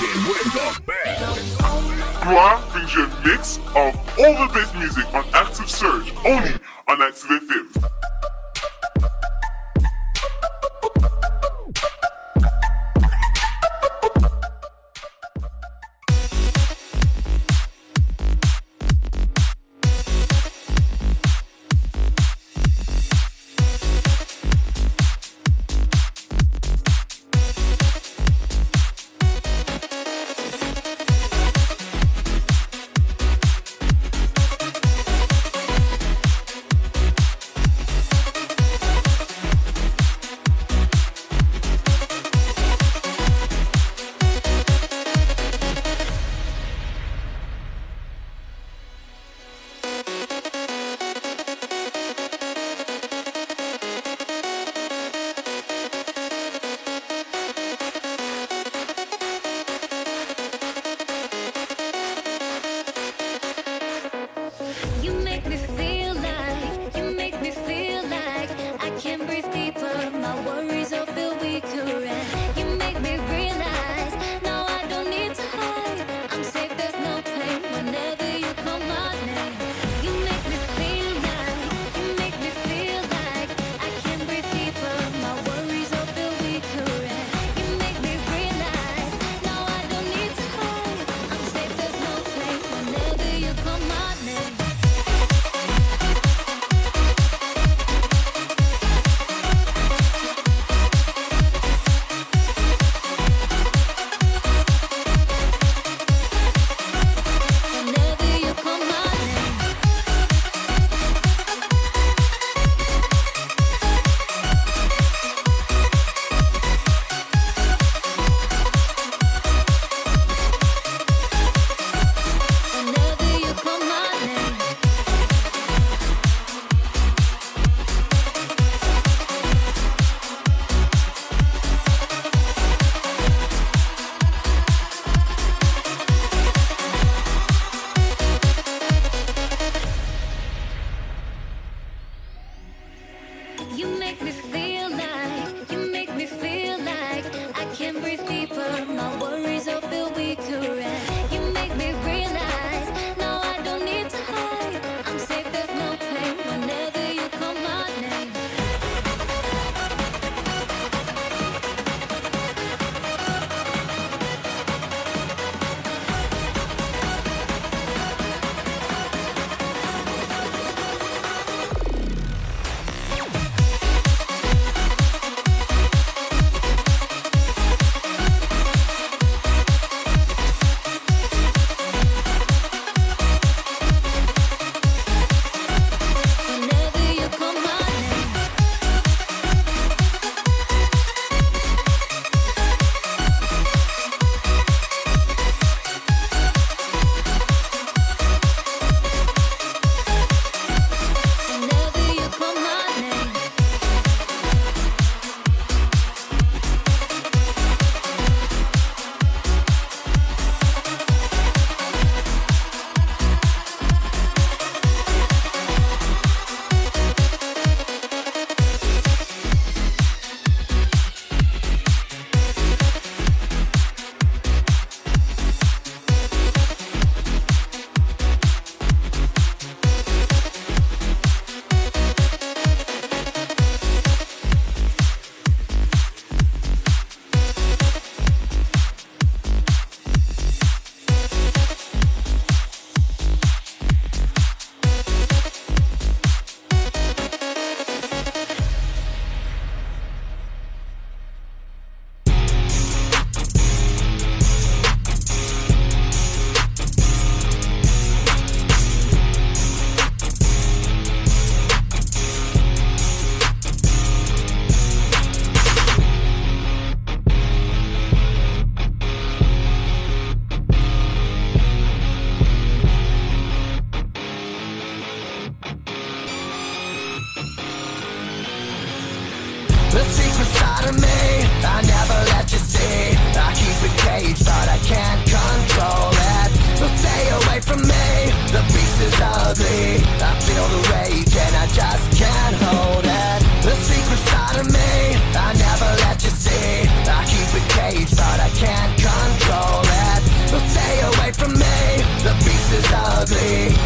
Rocking with the best. Gloire brings you a mix of all the best music on Active Surge, only on Active FM.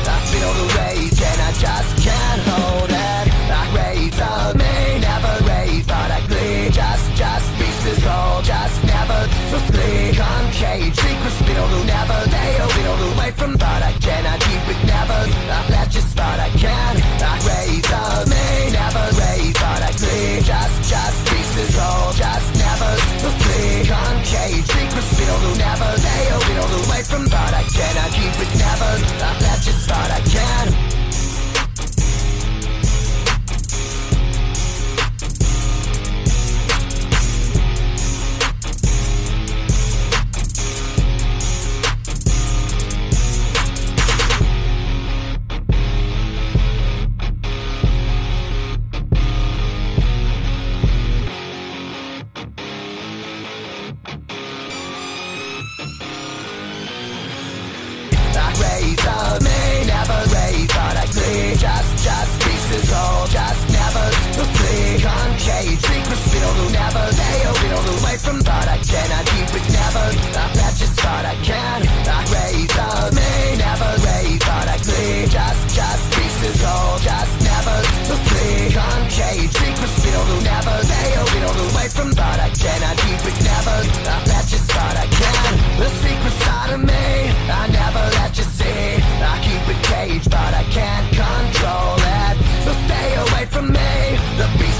I feel the rage and I just can't hold it. Of me, never rage, but I glee. Just, just roll, just never secrets never they will away from, but I cannot keep it. Never, I let but I can. Of me, never rage, but I glee. Just, just roll, just never secrets never they will away from, but I cannot keep it. I we drink was filled Will never lay a little away from thought I cannot keep it. never. I bet you thought I can. I raise of me Never rave thought I clean Just, just pieces of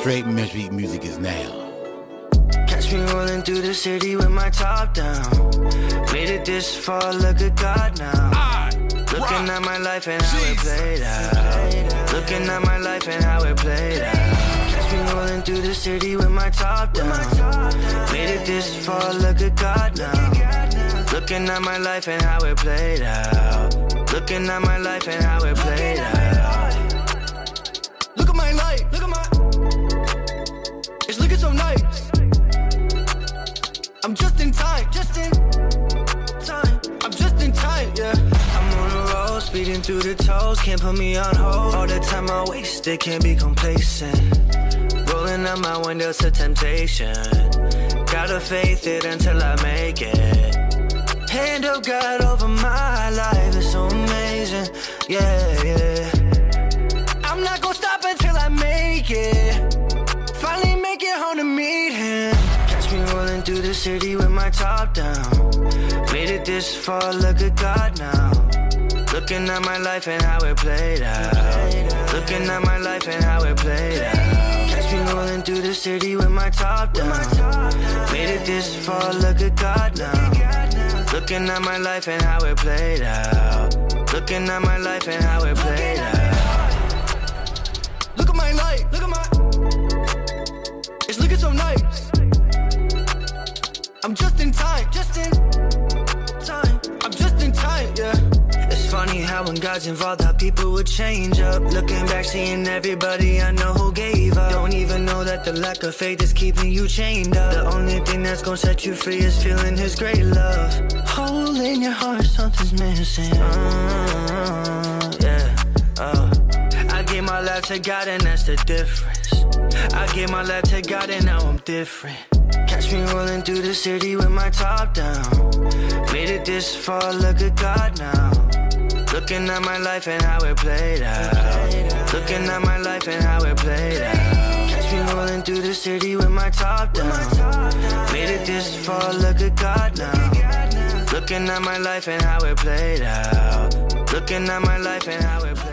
Straight Metric music is now. Catch me rolling through the city with my top down. Made it this far, look at God now. Looking at my life and how it played out. Looking at my life and how it played out. Catch me rolling through the city with my top down. Made it this far, look at God now. Looking at my life and how it played out. Looking at my life and how it played out. Speeding through the toes. Can't put me on hold. All the time I wasted, can't be complacent. Rolling out my windows to temptation. Gotta faith it until I make it. Hand of God over my life is so amazing. Yeah, yeah. I'm not gonna stop until I make it. Finally make it home to meet him. Catch me rolling through the city with my top down. Made it this far, look at God now. Looking at my life and how it played out. Looking at my life and how it played out. Catch me rolling through the city with my top down. Made it this far, look at God now. Looking at my life and how it played out. Looking at my life and how it played out. Look at my life, look at my. It's looking so nice. I'm just in time, just in when God's involved, how people would change up. Looking back, seeing everybody I know who gave up. Don't even know that the lack of faith is keeping you chained up. The only thing that's gonna set you free is feeling His great love. Hole in your heart, something's missing. Uh, yeah, uh. I gave my life to God, and that's the difference. I gave my life to God, and now I'm different. Catch me rolling through the city with my top down. Made it this far, look at God now. Looking at my life and how it played out. Looking at my life and how it played out. Catch me rolling through the city with my top down. Made it this far, look at God now. Looking at my life and how it played out. Looking at my life and how it played out.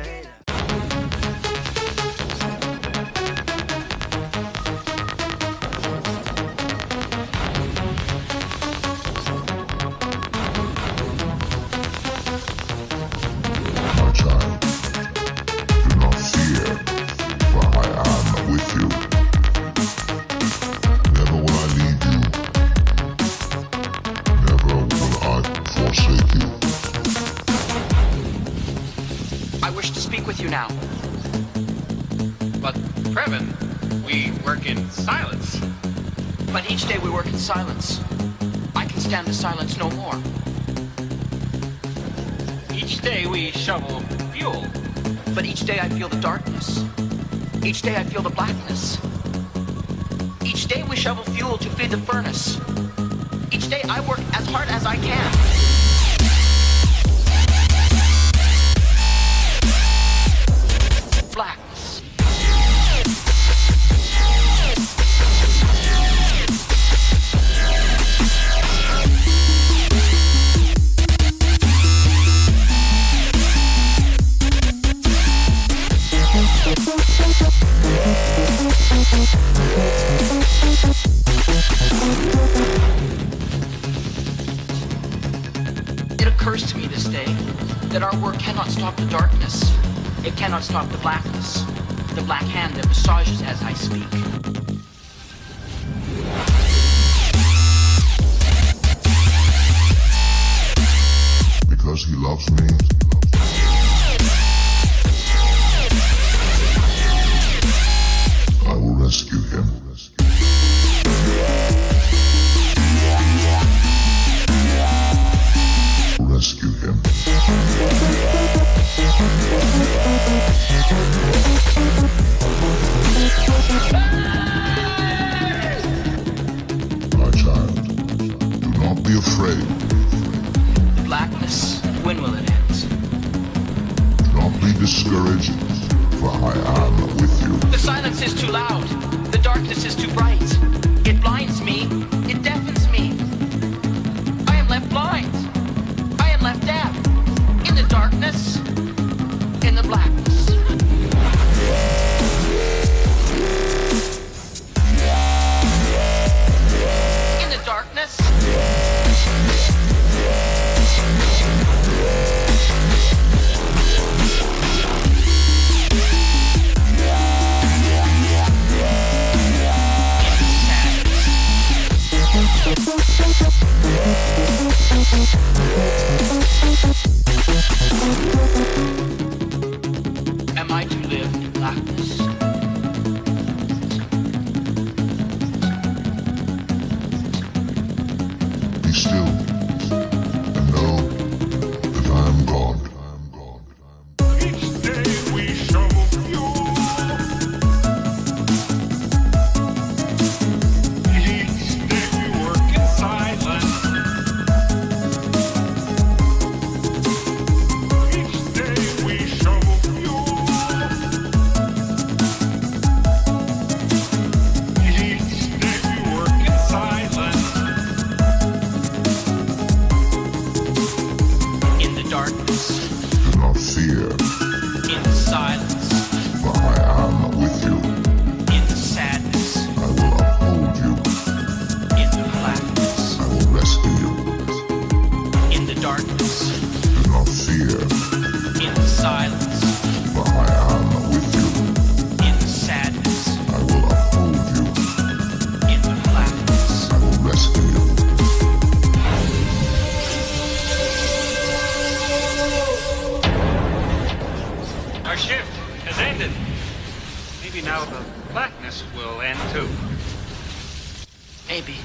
Shovel fuel. But each day I feel the darkness. Each day I feel the blackness. Each day we shovel fuel to feed the furnace. Each day I work as hard as I can. That our work cannot stop the darkness. It cannot stop the blackness. The black hand that massages as I speak. Be discouraged, for I am with you. The silence is too loud. The darkness is too bright. It blinds me. It deafens me. I am left blind. I am left deaf. In the darkness. Música Our shift has ended. Maybe now the blackness will end too. Maybe.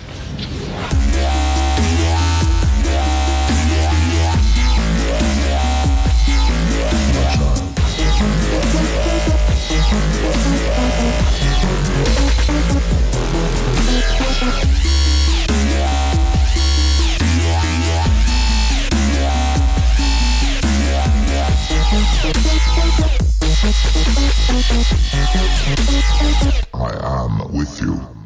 I am with you.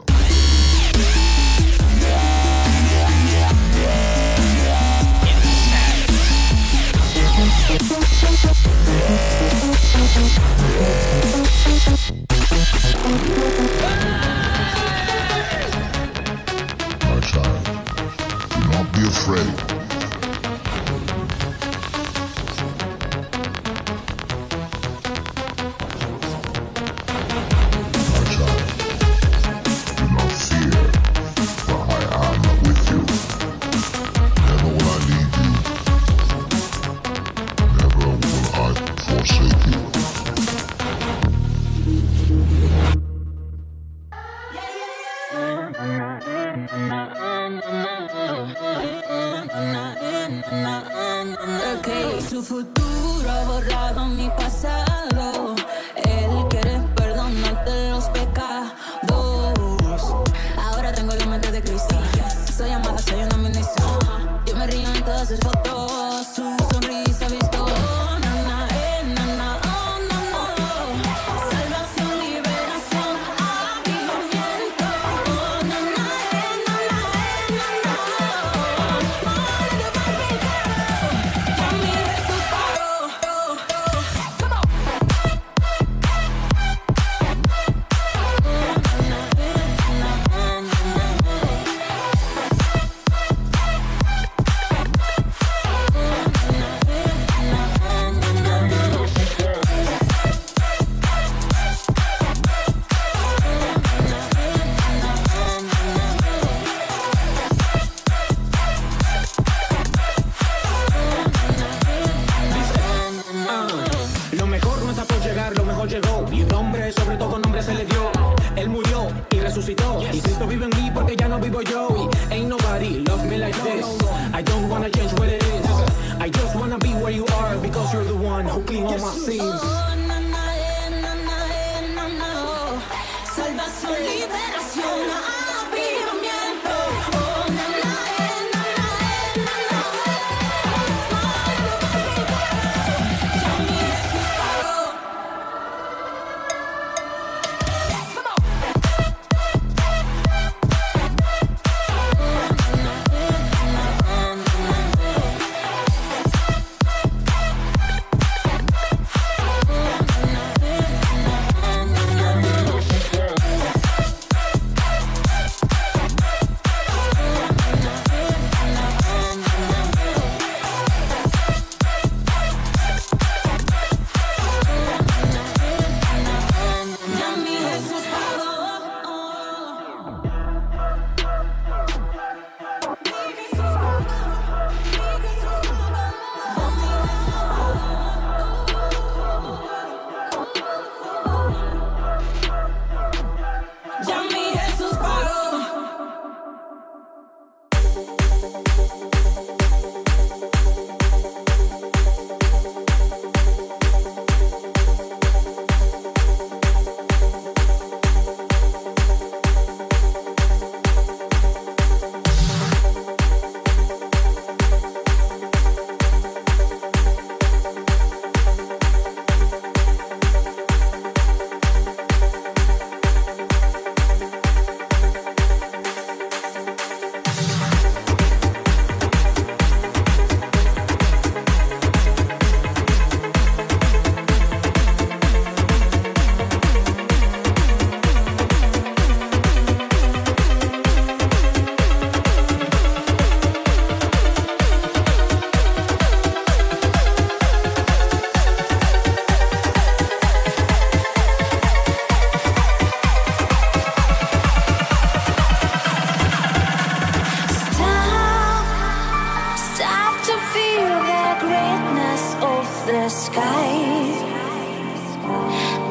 the sky.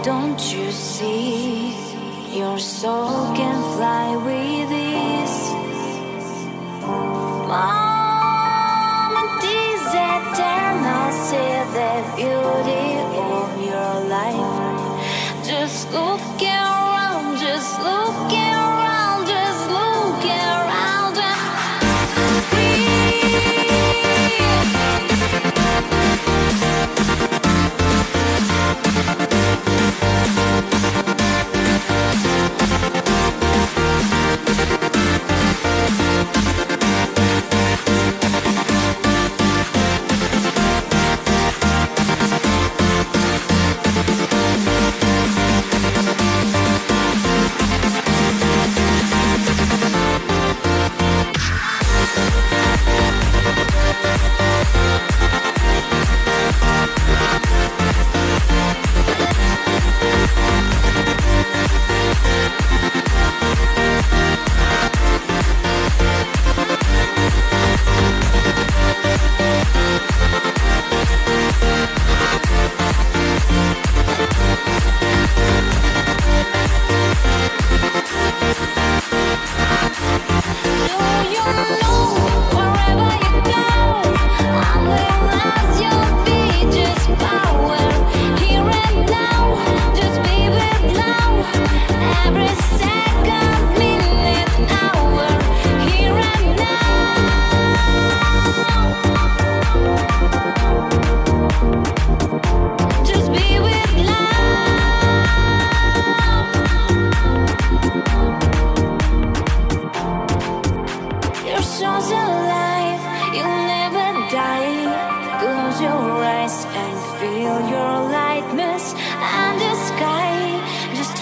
Don't you see? Your soul can fly with ease. Mom, these eternal. See the beauty of your life. Just look.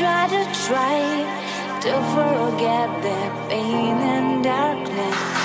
Try to try to forget the pain and darkness.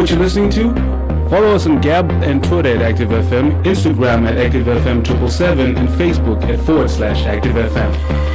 What you're listening to? Follow us on Gab and Twitter at ActiveFM, Instagram at ActiveFM777, and Facebook at forward slash ActiveFM.